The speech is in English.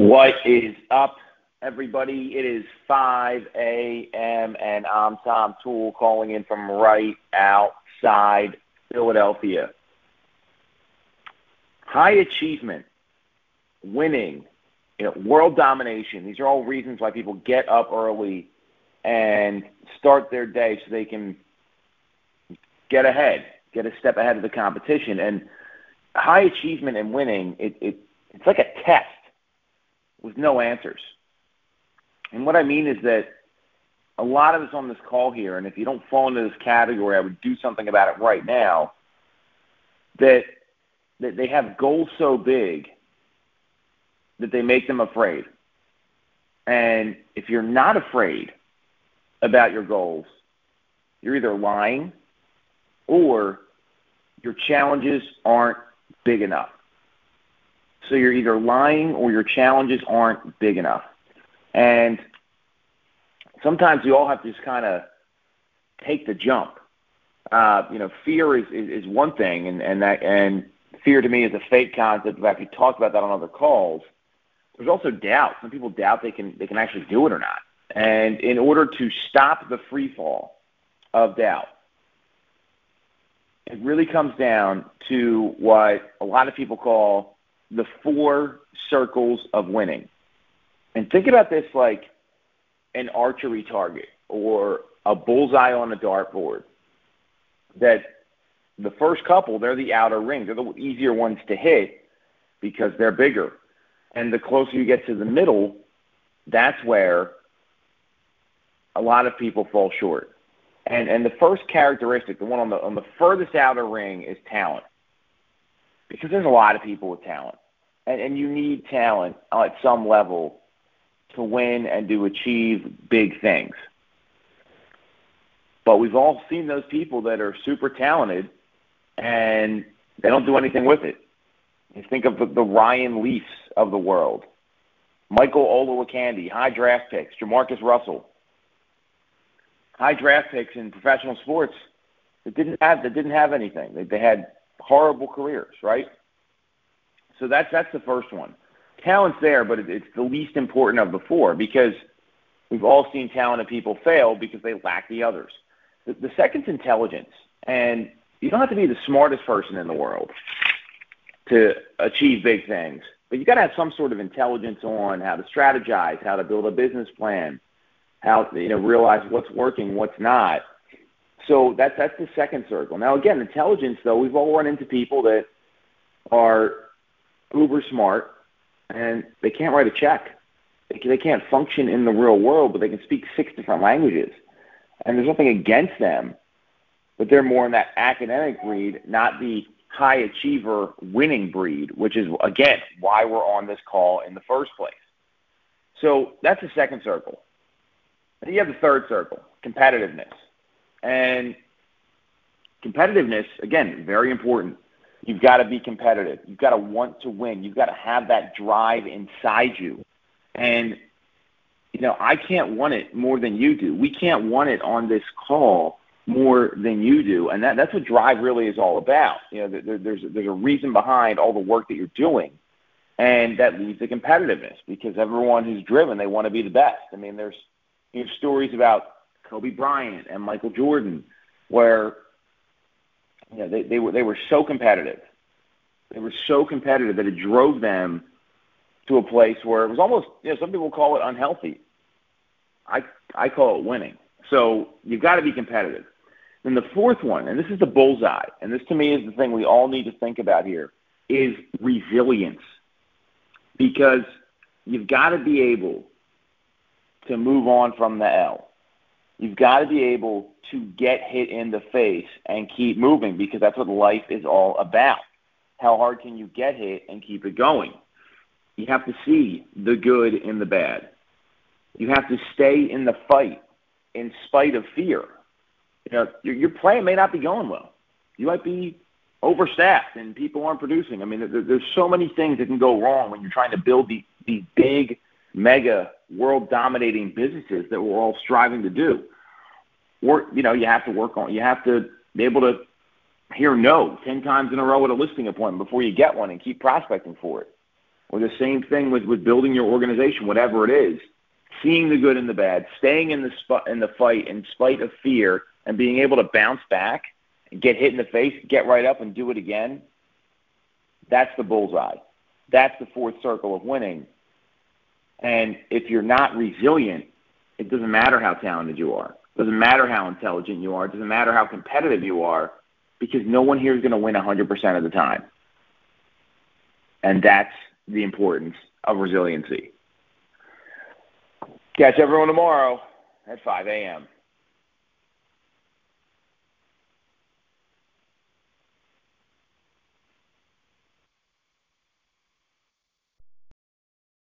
What is up, everybody? It is 5 a.m. and I'm Tom Toole calling in from right outside Philadelphia. High achievement, winning, you know, world domination. These are all reasons why people get up early and start their day so they can get ahead, get a step ahead of the competition. And high achievement and winning, it, it it's like a test with no answers. And what I mean is that a lot of us on this call here, and if you don't fall into this category, I would do something about it right now. That that they have goals so big that they make them afraid. And if you're not afraid about your goals, you're either lying or your challenges aren't big enough. So you're either lying or your challenges aren't big enough. And sometimes we all have to just kind of take the jump. Uh, you know, fear is, is, is one thing, and, and that and fear to me is a fake concept. In fact, we talked about that on other calls. There's also doubt. Some people doubt they can they can actually do it or not. And in order to stop the free fall of doubt, it really comes down to what a lot of people call the four circles of winning. And think about this like an archery target or a bullseye on a dartboard. That the first couple, they're the outer rings. They're the easier ones to hit because they're bigger. And the closer you get to the middle, that's where a lot of people fall short. And and the first characteristic, the one on the on the furthest outer ring is talent. Because there's a lot of people with talent and, and you need talent at some level to win and to achieve big things. But we've all seen those people that are super talented and they don't do anything with it. You think of the, the Ryan Leafs of the world, Michael Olowokandi, high draft picks, Jamarcus Russell, high draft picks in professional sports that didn't have that didn't have anything. They, they had horrible careers, right? So that's that's the first one. Talent's there, but it's the least important of the four because we've all seen talented people fail because they lack the others. The, the second's intelligence, and you don't have to be the smartest person in the world to achieve big things, but you got to have some sort of intelligence on how to strategize, how to build a business plan, how to, you know realize what's working, what's not. So that's that's the second circle. Now again, intelligence though, we've all run into people that are uber smart, and they can't write a check. They, can't function in the real world, but they can speak six different languages. And there's nothing against them, but they're more in that academic breed, not the high achiever winning breed, which is, again, why we're on this call in the first place. So that's the second circle. You have the third circle, competitiveness. And competitiveness, again, very important. You've got to be competitive. You've got to want to win. You've got to have that drive inside you. And, you know, I can't want it more than you do. We can't want it on this call more than you do. And that, that's what drive really is all about. You know, there, there's, there's a reason behind all the work that you're doing. And that leads to competitiveness because everyone who's driven, they want to be the best. I mean, there's you know, stories about Kobe Bryant and Michael Jordan where you know, they, they were they were so competitive. They were so competitive that it drove them to a place where it was almost you know, some people call it unhealthy. I I call it winning. So you've got to be competitive. Then the fourth one, and this is the bullseye, and this to me is the thing we all need to think about here, is resilience. Because you've got to be able to move on from the L. You've got to be able to get hit in the face and keep moving because that's what life is all about. How hard can you get hit and keep it going? You have to see the good in the bad. You have to stay in the fight in spite of fear. You know, your, your plan may not be going well. You might be overstaffed and people aren't producing. I mean, there, there's so many things that can go wrong when you're trying to build these, these big, mega, world-dominating businesses that we're all striving to do work, you know, you have to work on. You have to be able to hear no ten times in a row at a listing appointment before you get one and keep prospecting for it. or the same thing with, with building your organization, whatever it is, seeing the good and the bad, staying in the spot in the fight in spite of fear, and being able to bounce back and get hit in the face, get right up and do it again. That's the bullseye. That's the fourth circle of winning. And if you're not resilient, it doesn't matter how talented you are. Doesn't matter how intelligent you are. Doesn't matter how competitive you are because no one here is going to win 100% of the time. And that's the importance of resiliency. Catch everyone tomorrow at 5 a.m.